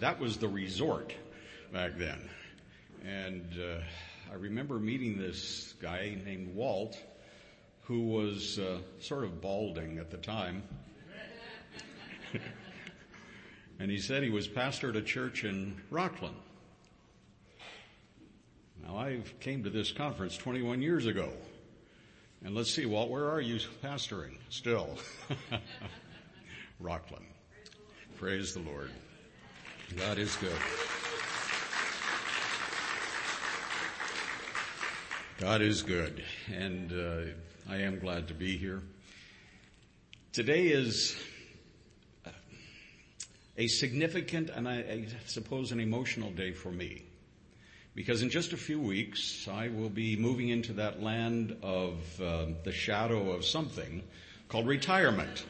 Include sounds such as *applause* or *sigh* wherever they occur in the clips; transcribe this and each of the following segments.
that was the resort back then. And uh, I remember meeting this guy named Walt, who was uh, sort of balding at the time. *laughs* and he said he was pastor at a church in Rockland. Now I came to this conference 21 years ago. And let's see, Walt, where are you pastoring still? *laughs* Rockland. Praise the Lord. God is good. God is good, and uh, I am glad to be here. Today is a significant and I, I, suppose an emotional day for me. Because in just a few weeks, I will be moving into that land of uh, the shadow of something called retirement.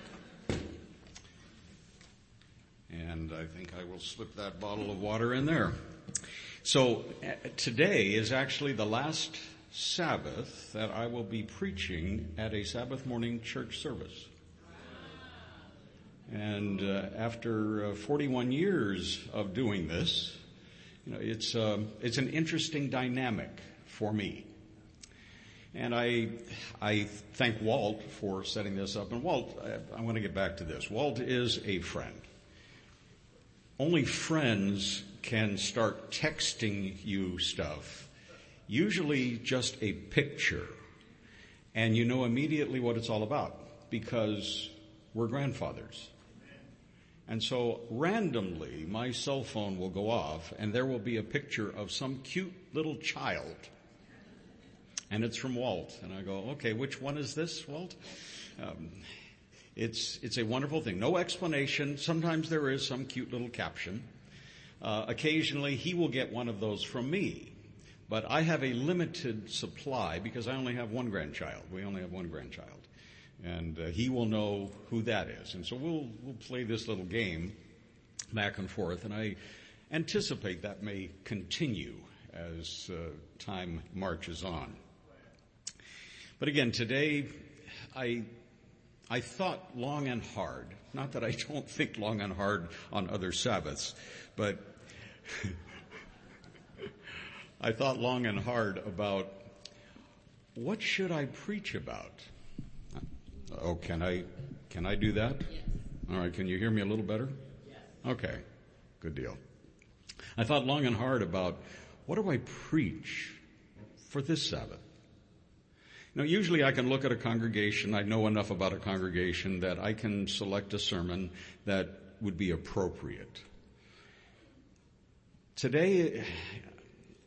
I think I will slip that bottle of water in there. So uh, today is actually the last Sabbath that I will be preaching at a Sabbath morning church service. And uh, after uh, 41 years of doing this, you know, it's uh, it's an interesting dynamic for me. And I I thank Walt for setting this up. And Walt, I, I want to get back to this. Walt is a friend. Only friends can start texting you stuff usually just a picture, and you know immediately what it's all about because we're grandfathers. And so randomly, my cell phone will go off and there will be a picture of some cute little child. And it's from Walt. And I go, okay, which one is this, Walt? Um, it's, it's a wonderful thing. No explanation. Sometimes there is some cute little caption. Uh, occasionally he will get one of those from me. But I have a limited supply because I only have one grandchild. We only have one grandchild. And uh, he will know who that is. And so we'll, we'll play this little game back and forth. And I anticipate that may continue as uh, time marches on. But again, today I, I thought long and hard. Not that I don't think long and hard on other Sabbaths, but *laughs* I thought long and hard about what should I preach about? Oh, can I, can I do that? Yes. All right. Can you hear me a little better? Yes. Okay. Good deal. I thought long and hard about what do I preach for this Sabbath? Know, usually I can look at a congregation, I know enough about a congregation that I can select a sermon that would be appropriate. Today,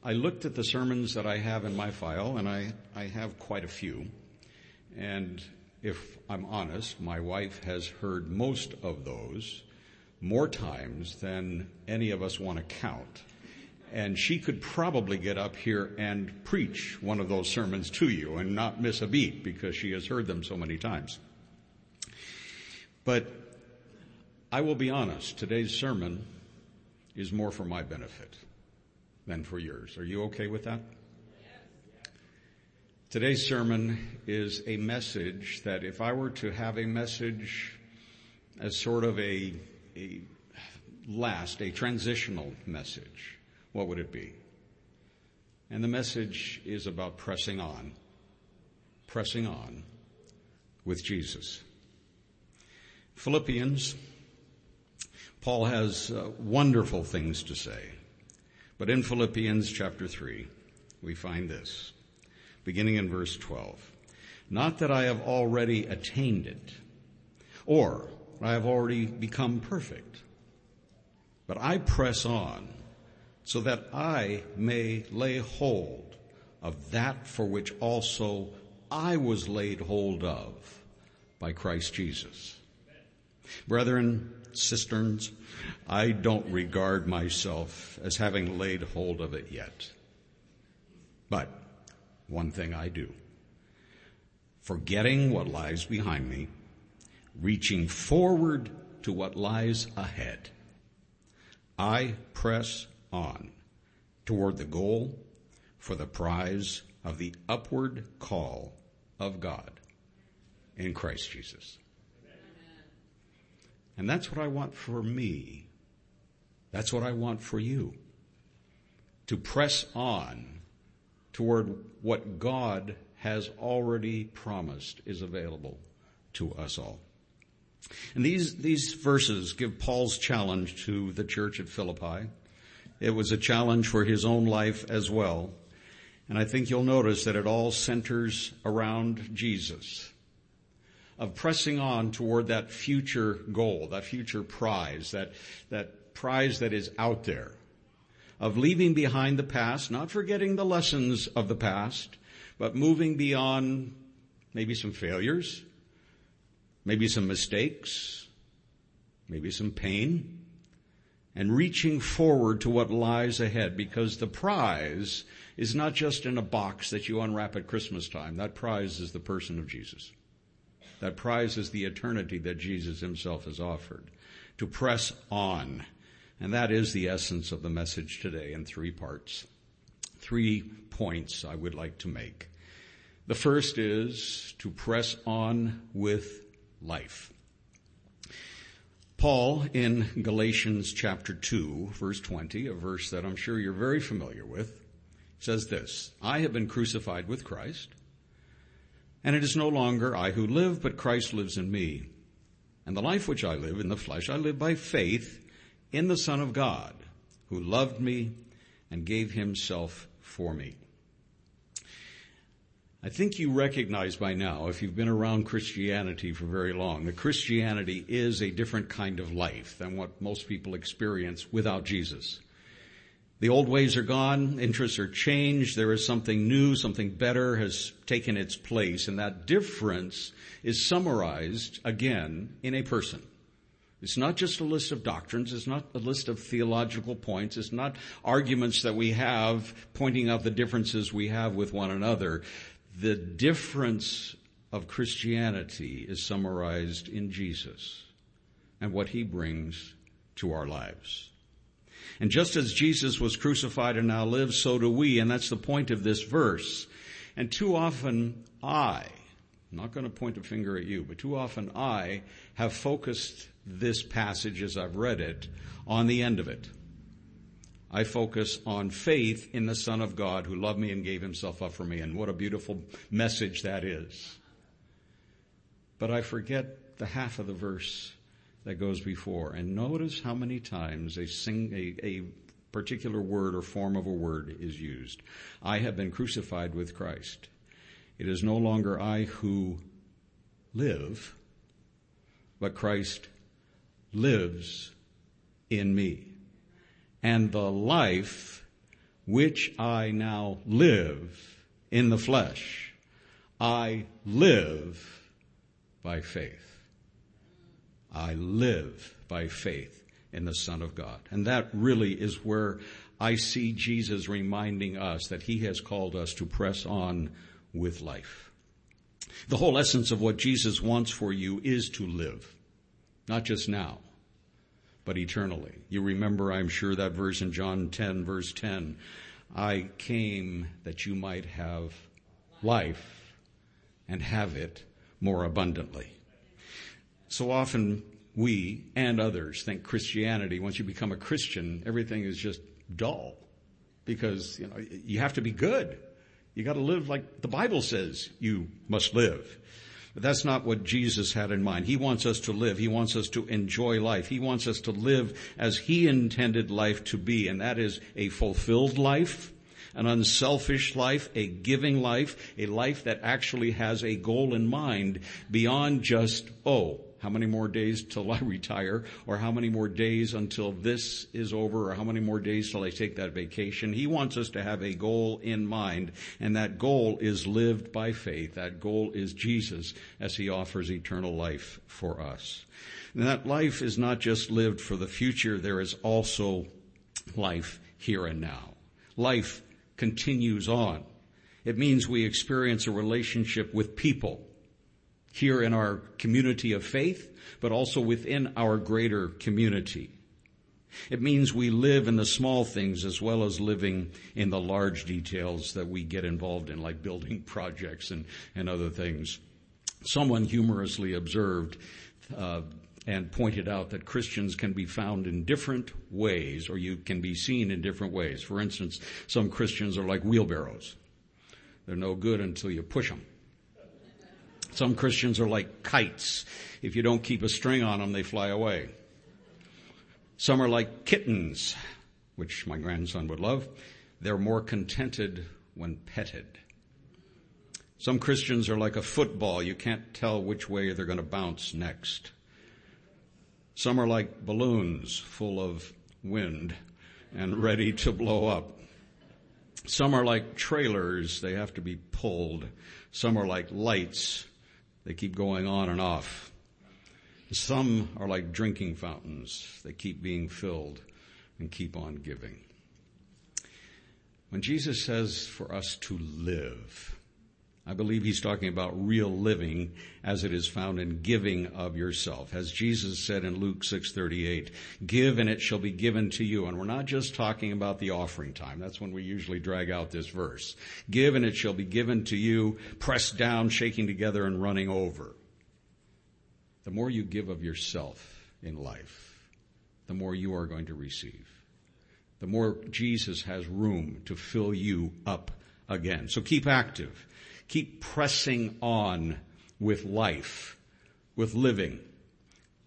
I looked at the sermons that I have in my file, and I, I have quite a few. And if I'm honest, my wife has heard most of those more times than any of us want to count. And she could probably get up here and preach one of those sermons to you and not miss a beat because she has heard them so many times. But I will be honest, today's sermon is more for my benefit than for yours. Are you okay with that? Today's sermon is a message that if I were to have a message as sort of a, a last, a transitional message, what would it be? And the message is about pressing on, pressing on with Jesus. Philippians, Paul has uh, wonderful things to say. But in Philippians chapter 3, we find this, beginning in verse 12. Not that I have already attained it, or I have already become perfect, but I press on so that I may lay hold of that for which also I was laid hold of by Christ Jesus. Brethren, cisterns, I don't regard myself as having laid hold of it yet. But one thing I do. Forgetting what lies behind me, reaching forward to what lies ahead, I press on toward the goal for the prize of the upward call of God in Christ Jesus. And that's what I want for me That's what I want for you. To press on toward what God has already promised is available to us all. And these, these verses give Paul's challenge to the church at Philippi. It was a challenge for his own life as well. And I think you'll notice that it all centers around Jesus. Of pressing on toward that future goal, that future prize, that, that prize that is out there. Of leaving behind the past, not forgetting the lessons of the past, but moving beyond maybe some failures, maybe some mistakes, maybe some pain, and reaching forward to what lies ahead because the prize is not just in a box that you unwrap at Christmas time. That prize is the person of Jesus. That prize is the eternity that Jesus himself has offered. To press on. And that is the essence of the message today in three parts. Three points I would like to make. The first is to press on with life. Paul in Galatians chapter 2 verse 20, a verse that I'm sure you're very familiar with, says this, I have been crucified with Christ, and it is no longer I who live, but Christ lives in me. And the life which I live in the flesh, I live by faith in the Son of God, who loved me and gave himself for me. I think you recognize by now, if you've been around Christianity for very long, that Christianity is a different kind of life than what most people experience without Jesus. The old ways are gone, interests are changed, there is something new, something better has taken its place, and that difference is summarized again in a person. It's not just a list of doctrines. It's not a list of theological points. It's not arguments that we have pointing out the differences we have with one another. The difference of Christianity is summarized in Jesus and what he brings to our lives. And just as Jesus was crucified and now lives, so do we, and that's the point of this verse. And too often I, I'm not going to point a finger at you, but too often I have focused this passage as I've read it on the end of it. I focus on faith in the Son of God who loved me and gave himself up for me. And what a beautiful message that is. But I forget the half of the verse that goes before. And notice how many times a, sing, a, a particular word or form of a word is used. I have been crucified with Christ. It is no longer I who live, but Christ lives in me and the life which I now live in the flesh, I live by faith. I live by faith in the Son of God. And that really is where I see Jesus reminding us that He has called us to press on with life. The whole essence of what Jesus wants for you is to live, not just now, but eternally. You remember, I'm sure, that verse in John 10, verse 10. I came that you might have life and have it more abundantly. So often we and others think Christianity, once you become a Christian, everything is just dull because, you know, you have to be good. You gotta live like the Bible says you must live. But that's not what Jesus had in mind. He wants us to live. He wants us to enjoy life. He wants us to live as He intended life to be, and that is a fulfilled life, an unselfish life, a giving life, a life that actually has a goal in mind beyond just, oh, how many more days till I *laughs* retire, or how many more days until this is over, or how many more days till I take that vacation. He wants us to have a goal in mind, and that goal is lived by faith. That goal is Jesus as He offers eternal life for us. And that life is not just lived for the future, there is also life here and now. Life continues on. It means we experience a relationship with people here in our community of faith, but also within our greater community. It means we live in the small things as well as living in the large details that we get involved in, like building *laughs* projects and, and other things. Someone humorously observed uh, and pointed out that Christians can be found in different ways or you can be seen in different ways. For instance, some Christians are like wheelbarrows. They're no good until you push them. Some Christians are like kites. If you don't keep a string on them, they fly away. Some are like kittens, which my grandson would love. They're more contented when petted. Some Christians are like a football. You can't tell which way they're going to bounce next. Some are like balloons full of wind and ready to blow up. Some are like trailers. They have to be pulled. Some are like lights. They keep going on and off. Some are like drinking fountains. They keep being filled and keep on giving. When Jesus says for us to live, I believe he's talking about real living as it is found in giving of yourself. As Jesus said in Luke 6:38, "Give and it shall be given to you." And we're not just talking about the offering time. That's when we usually drag out this verse. "Give and it shall be given to you, pressed down, shaking together and running over." The more you give of yourself in life, the more you are going to receive. The more Jesus has room to fill you up again. So keep active. Keep pressing on with life, with living.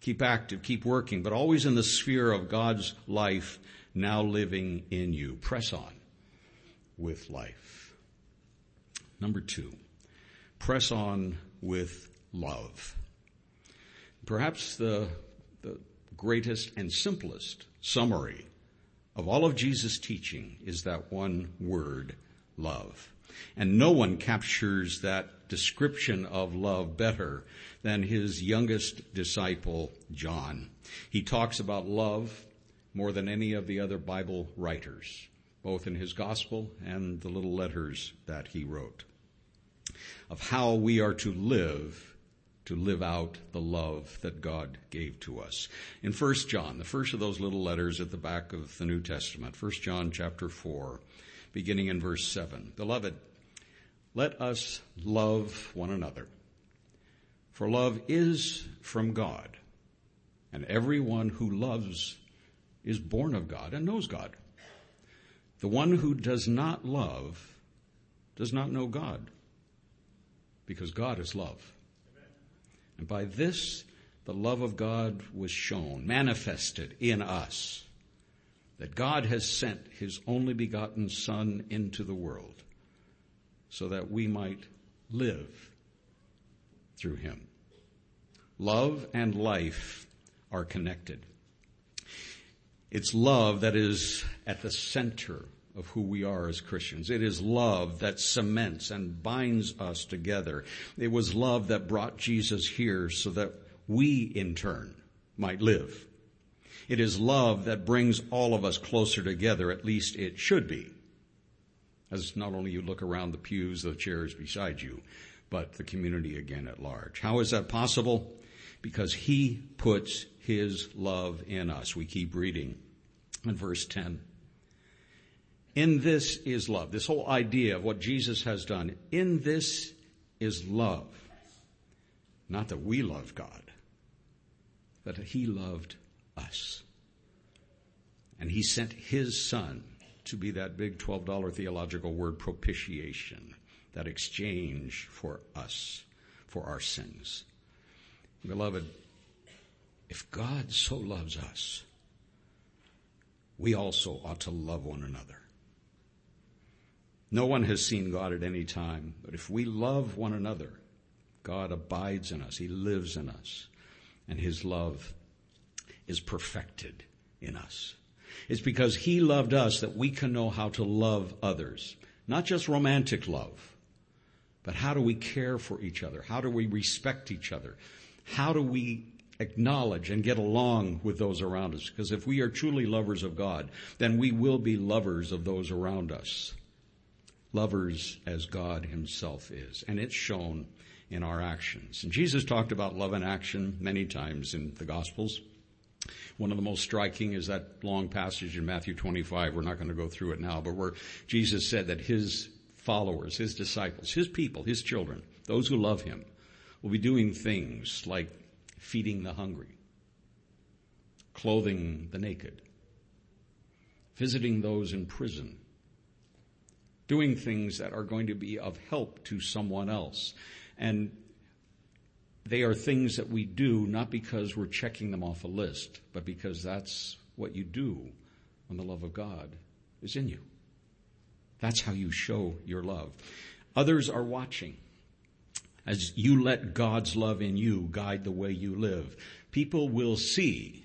Keep active, keep working, but always in the sphere of God's life now living in you. Press on with life. Number two, press on with love. Perhaps the, the greatest and simplest summary of all of Jesus' teaching is that one word, love. And no one captures that description of love better than his youngest disciple, John. He talks about love more than any of the other Bible writers, both in his gospel and the little letters that he wrote, of how we are to live to live out the love that God gave to us. In 1 John, the first of those little letters at the back of the New Testament, 1 John chapter 4, beginning in verse 7. Beloved, let us love one another. For love is from God, and everyone who loves is born of God and knows God. The one who does not love does not know God, because God is love. And by this, the love of God was shown, manifested in us, that God has sent his only begotten Son into the world so that we might live through him. Love and life are connected. It's love that is at the center of who we are as Christians. It is love that cements and binds us together. It was love that brought Jesus here so that we in turn might live. It is love that brings all of us closer together, at least it should be. As not only you look around the pews, the chairs beside you, but the community again at large. How is that possible? Because He puts His love in us. We keep reading in verse 10. In this is love. This whole idea of what Jesus has done. In this is love. Not that we love God, but that He loved us. And He sent His Son to be that big $12 theological word propitiation, that exchange for us, for our sins. Beloved, if God so loves us, we also ought to love one another. No one has seen God at any time, but if we love one another, God abides in us. He lives in us. And His love is perfected in us. It's because He loved us that we can know how to love others. Not just romantic love, but how do we care for each other? How do we respect each other? How do we acknowledge and get along with those around us? Because if we are truly lovers of God, then we will be lovers of those around us lovers as God himself is. And it's shown in our actions. And Jesus talked about love in action many times in the Gospels. One of the most striking is that long passage in Matthew 25. We're not going to go through it now, but where Jesus said that his followers, his disciples, his people, his children, those who love him, will be doing things like feeding the hungry, clothing the naked, visiting those in prison, doing things that are going to be of help to someone else. And they are things that we do not because we're checking them off a list, but because that's what you do when the love of God is in you. That's how you show your love. Others are watching as you let God's love in you guide the way you live. People will see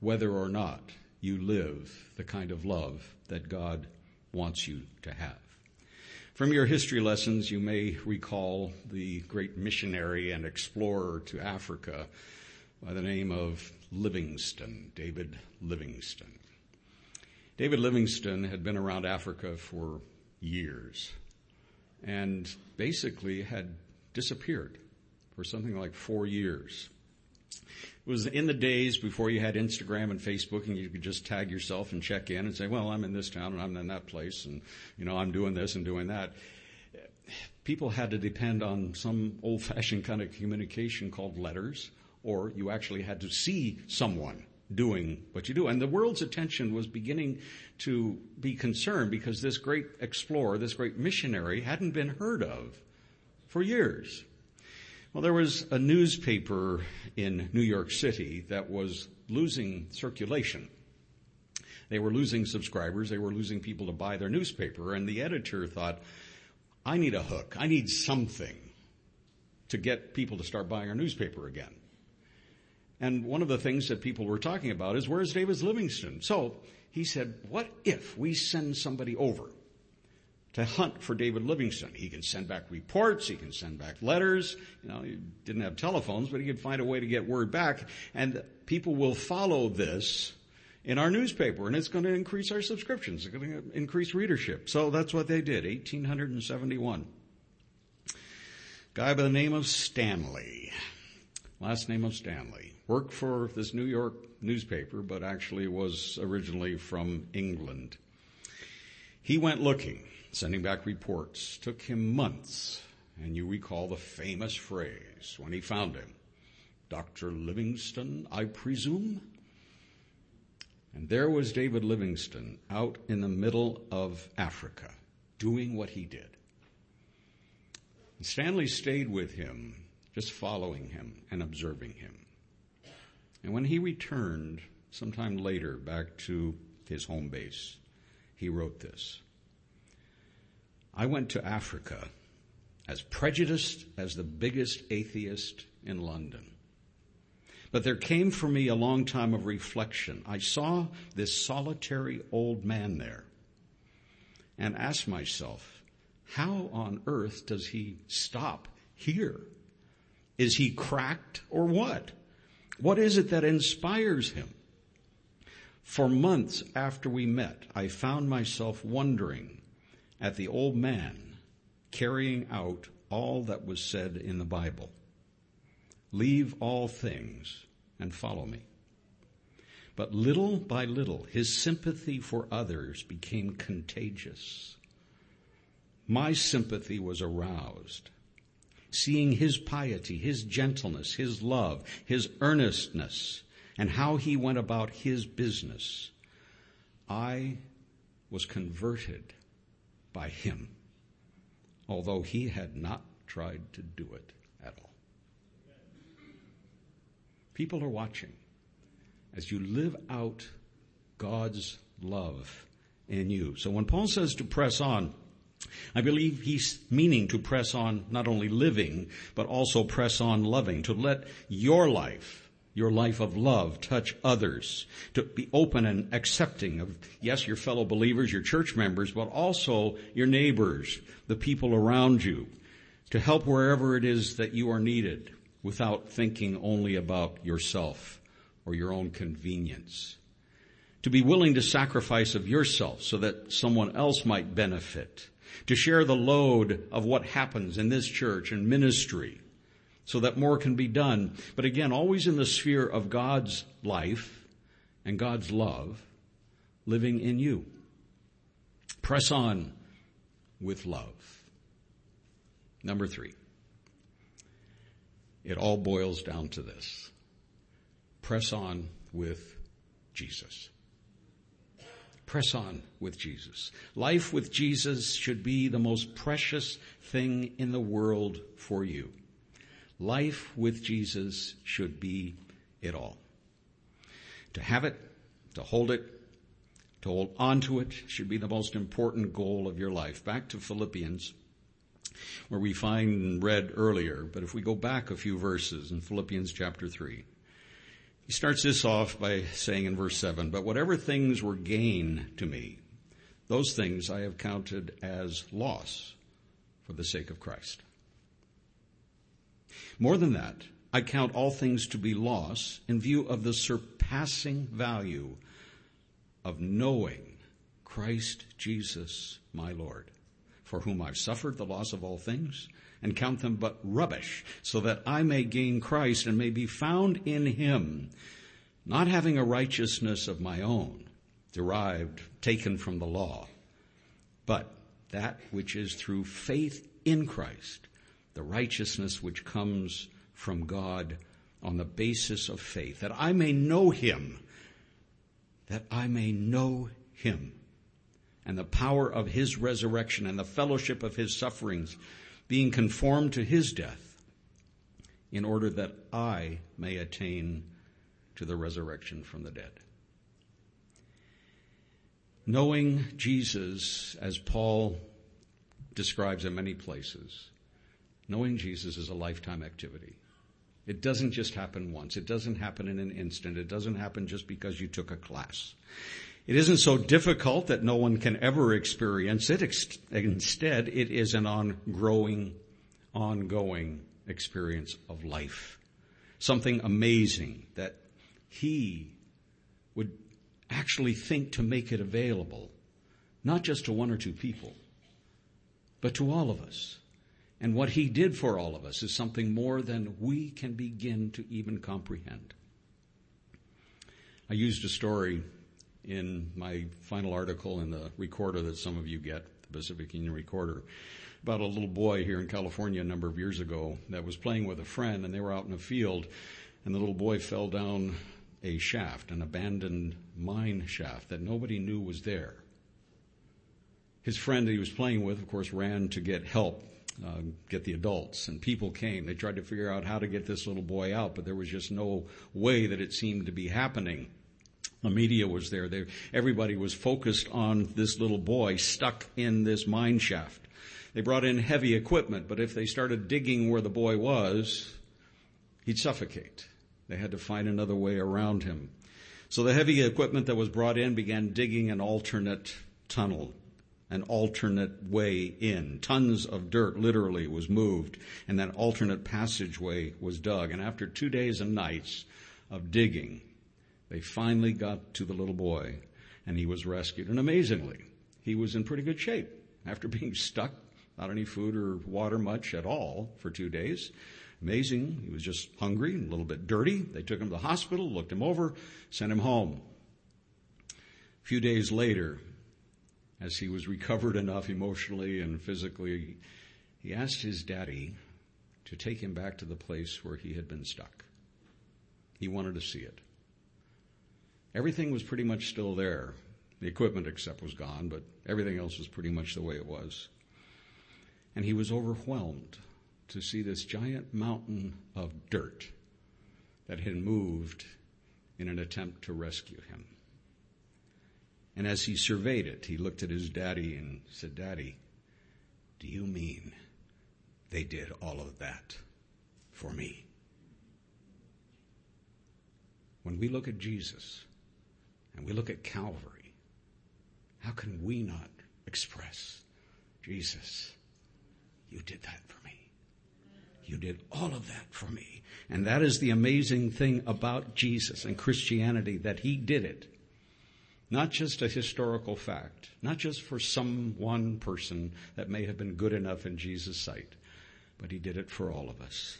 whether or not you live the kind of love that God wants you to have. From your history lessons, you may recall the great missionary and explorer to Africa by the name of Livingstone, David Livingstone. David Livingstone had been around Africa for years and basically had disappeared for something like four years. It was in the days before you had Instagram and Facebook and you could just tag yourself and check in and say, well, I'm in this town and I'm in that place and, you know, I'm doing this and doing that. People had to depend on some old fashioned kind of communication called letters or you actually had to see someone doing what you do. And the world's attention was beginning to be concerned because this great explorer, this great missionary hadn't been heard of for years. Well, there was a newspaper in New York City that was losing circulation. They were losing subscribers. They were losing people to buy their newspaper. And the editor thought, I need a hook. I need something to get people to start buying our newspaper again. And one of the things that people were talking about is where's David Livingstone? So he said, what if we send somebody over to hunt for David Livingstone? He can send back reports, he can send back letters, you know, he didn't have telephones, but he could find a way to get word back and people will follow this in our newspaper and it's going to increase our subscriptions. It's going to increase readership. So that's what they did, 1871. Guy by the name of Stanley. Last name of Stanley worked for this New York newspaper, but actually was originally from England. He went looking, sending back reports. Took him months, and you recall the famous phrase when he found him. Dr. Livingstone, I presume? And there was David Livingstone out in the middle of Africa doing what he did. And Stanley stayed with him, just following him and observing him. And when he returned sometime later back to his home base, he wrote this. I went to Africa as prejudiced as the biggest atheist in London. But there came for me a long time of reflection. I saw this solitary old man there and asked myself, how on earth does he stop here? Is he cracked or what? What is it that inspires him? For months after we met, I found myself wondering at the old man carrying out all that was said in the Bible. Leave all things and follow me. But little by little, his sympathy for others became contagious. My sympathy was aroused seeing his piety, his gentleness, his love, his earnestness, and how he went about his business, I was converted by him, although he had not tried to do it at all. People are watching as you live out God's love in you. So when Paul says to press on, I believe he's meaning to press on not only living, but also press on loving, to let your life, your life of love touch others, to be open and accepting of, yes, your fellow believers, your church members, but also your neighbors, the people around you, to help wherever it is that you are needed without thinking only about yourself or your own convenience. To be willing to sacrifice of yourself so that someone else might benefit to share the load of what happens in this church and ministry so that more can be done. But again, always in the sphere of God's life and God's love living in you. Press on with love. Number three. It all boils down to this. Press on with Jesus. Press on with Jesus. Life with Jesus should be the most precious thing in the world for you. Life with Jesus should be it all. To have it, to hold it, to hold on to it should be the most important goal of your life. Back to Philippians, where we find and read earlier, but if we go back a few verses in Philippians chapter 3, he starts this off by saying in verse 7, But whatever things were gain to me, those things I have counted as loss for the sake of Christ. More than that, I count all things to be loss in view of the surpassing value of knowing Christ Jesus my Lord, for whom I've suffered the loss of all things and count them but rubbish, so that I may gain Christ and may be found in him, not having a righteousness of my own, derived, taken from the law, but that which is through faith in Christ, the righteousness which comes from God on the basis of faith, that I may know him, that I may know him, and the power of his resurrection and the fellowship of his sufferings, being conformed to his death, in order that I may attain to the resurrection from the dead. Knowing Jesus, as Paul describes in many places, knowing Jesus is a lifetime activity. It doesn't just happen once. It doesn't happen in an instant. It doesn't happen just because you took a class. It isn't so difficult that no one can ever experience it. Instead, it is an ongoing, ongoing experience of life. Something amazing that he would actually think to make it available, not just to one or two people, but to all of us. And what he did for all of us is something more than we can begin to even comprehend. I used a story in my final article in the recorder that some of you get, the Pacific Union Recorder, about a little boy here in California a number of years ago that was playing with a friend and they were out in a field and the little boy fell down a shaft, an abandoned mine shaft that nobody knew was there. His friend that he was playing with, of course, ran to get help, uh, get the adults, and people came. They tried to figure out how to get this little boy out, but there was just no way that it seemed to be happening. The media was there. They, everybody was focused on this little boy stuck in this mine shaft. They brought in heavy equipment, but if they started digging where the boy was, he'd suffocate. They had to find another way around him. So the heavy equipment that was brought in began digging an alternate tunnel, an alternate way in. Tons of dirt literally was moved and that alternate passageway was dug. And after two days and nights of digging, they finally got to the little boy and he was rescued. And amazingly, he was in pretty good shape after *laughs* being stuck, not any food or water much at all for two days. Amazing. He was just hungry and a little bit dirty. They took him to the hospital, looked him over, sent him home. A few days later, as he was recovered enough emotionally and physically, he asked his daddy to take him back to the place where he had been stuck. He wanted to see it. Everything was pretty much still there. The equipment except was gone, but everything else was pretty much the way it was. And he was overwhelmed to see this giant mountain of dirt that had moved in an attempt to rescue him. And as he surveyed it, he looked at his daddy and said, Daddy, do you mean they did all of that for me? When we look at Jesus, and we look at Calvary, how can we not express, Jesus, you did that for me. You did all of that for me. And that is the amazing thing about Jesus and Christianity, that he did it. Not just a historical fact, not just for some one person that may have been good enough in Jesus' sight, but he did it for all of us.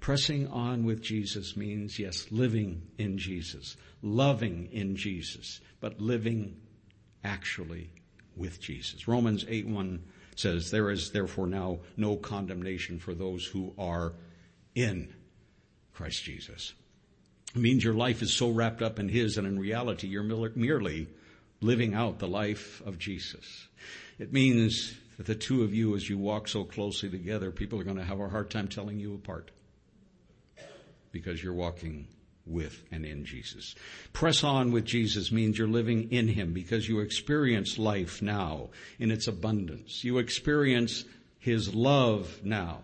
Pressing on with Jesus means, yes, living in Jesus, loving in Jesus, but living actually with Jesus. Romans 8 1 says, There is therefore now no condemnation for those who are in Christ Jesus. Means your life is so wrapped up in His and in reality you're merely living out the life of Jesus. It means that the two of you, as you walk so closely together, people are going to have a hard time telling you apart because you're walking with and in Jesus. Press on with Jesus means you're living in Him because you experience life now in its abundance. You experience His love now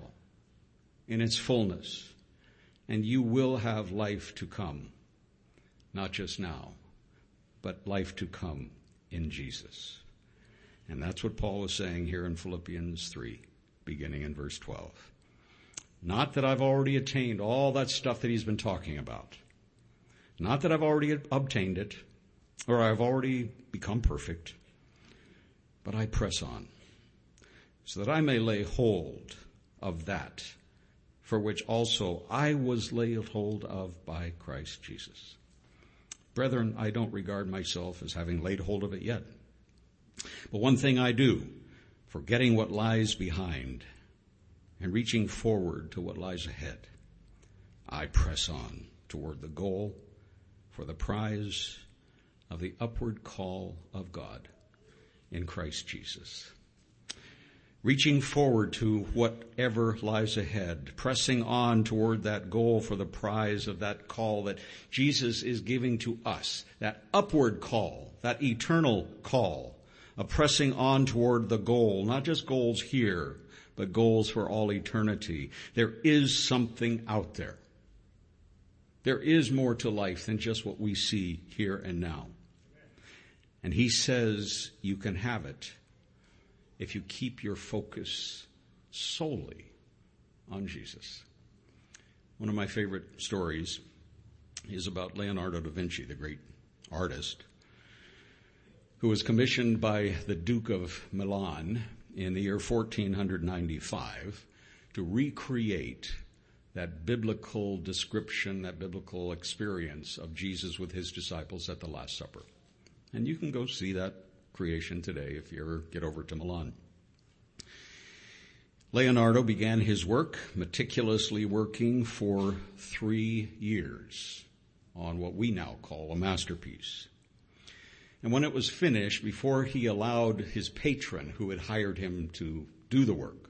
in its fullness. And you will have life to come. Not just now, but life to come in Jesus. And that's what Paul was saying here in Philippians 3, beginning in verse 12. Not that I've already attained all that stuff that he's been talking about. Not that I've already obtained it, or I've already become perfect, but I press on, so that I may lay hold of that for which also I was laid hold of by Christ Jesus. Brethren, I don't regard myself as having laid hold of it yet. But one thing I do, forgetting what lies behind and reaching forward to what lies ahead, I press on toward the goal for the prize of the upward call of God in Christ Jesus. Reaching forward to whatever lies ahead, pressing on toward that goal for the prize of that call that Jesus is giving to us, that upward call, that eternal call of pressing on toward the goal, not just goals here, but goals for all eternity. There is something out there. There is more to life than just what we see here and now. And he says you can have it if you keep your focus solely on Jesus. One of my favorite stories is about Leonardo da Vinci, the great artist, who was commissioned by the Duke of Milan in the year 1495 to recreate that biblical description, that biblical experience of Jesus with his disciples at the Last Supper. And you can go see that creation today if you ever get over to Milan. Leonardo began his work, meticulously working for three years on what we now call a masterpiece. And when it was finished, before he allowed his patron who had hired him to do the work,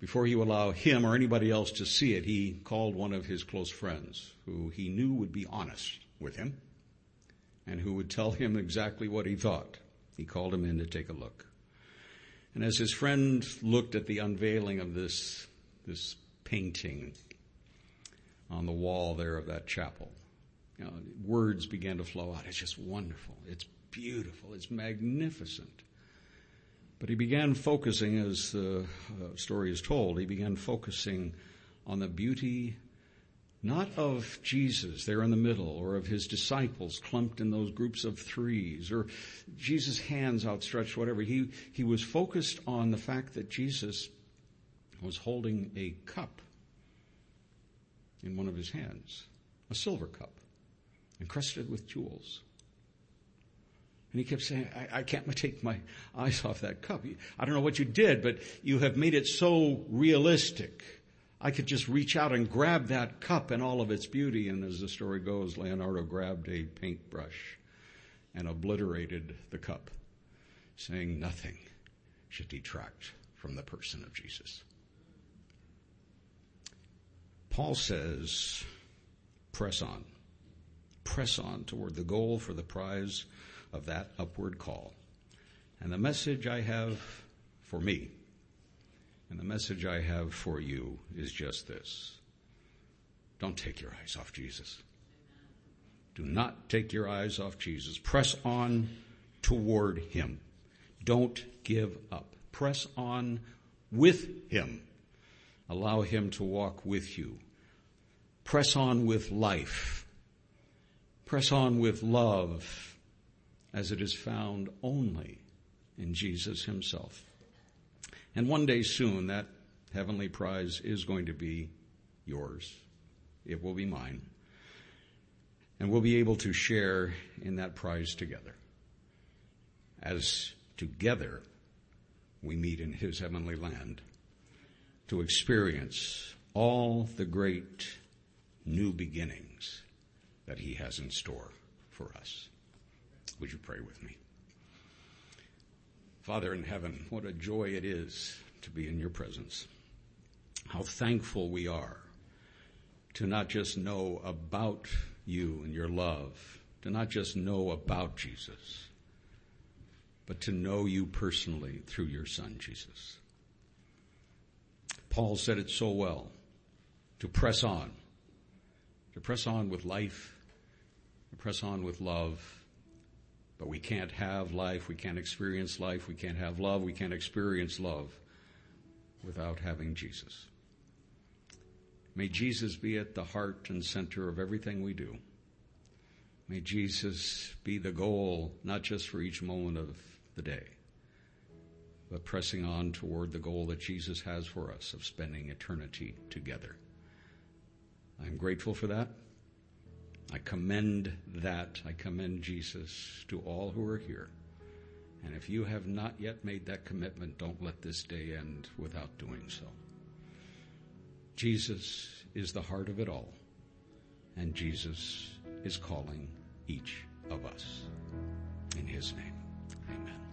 before he would allow him or anybody else to see it, he called one of his close friends who he knew would be honest with him and who would tell him exactly what he thought. He called him in to take a look. And as his friend looked at the unveiling of this, this painting on the wall there of that chapel, you know, words began to flow out. It's just wonderful. It's beautiful. It's magnificent. But he began focusing, as the uh, story is told, he began focusing on the beauty not of Jesus there in the middle or of his disciples clumped in those groups of threes or Jesus' hands outstretched, whatever. He, he was focused on the fact that Jesus was holding a cup in one of his hands, a silver cup, encrusted with jewels. And he kept saying, I, I, can't *laughs* take my eyes off that cup. I don't know what you did, but you have made it so realistic. I could just reach out and grab that cup and all of its beauty. And as the story goes, Leonardo grabbed a paintbrush and obliterated the cup, saying nothing should detract from the person of Jesus. Paul says, press on. Press on toward the goal for the prize of that upward call. And the message I have for me, and the message I have for you is just this. Don't take your eyes off Jesus. Do not take your eyes off Jesus. Press on toward Him. Don't give up. Press on with Him. Allow Him to walk with you. Press on with life. Press on with love as it is found only in Jesus himself. And one day soon that heavenly prize is going to be yours. It will be mine. And we'll be able to share in that prize together. As together we meet in his heavenly land to experience all the great new beginnings that He has in store for us. Would you pray with me? Father in heaven, what a joy it is to be in your presence. How thankful we are to not just know about you and your love, to not just know about Jesus, but to know you personally through your son, Jesus. Paul said it so well, to press on, to press on with life, to press on with love, but we can't have life, we can't experience life, we can't have love, we can't experience love without having Jesus. May Jesus be at the heart and center of everything we do. May Jesus be the goal, not just for each moment of the day, but pressing on toward the goal that Jesus has for us of spending eternity together. I'm grateful for that. I commend that. I commend Jesus to all who are here. And if you have not yet made that commitment, don't let this day end without doing so. Jesus is the heart of it all, and Jesus is calling each of us. In his name, amen.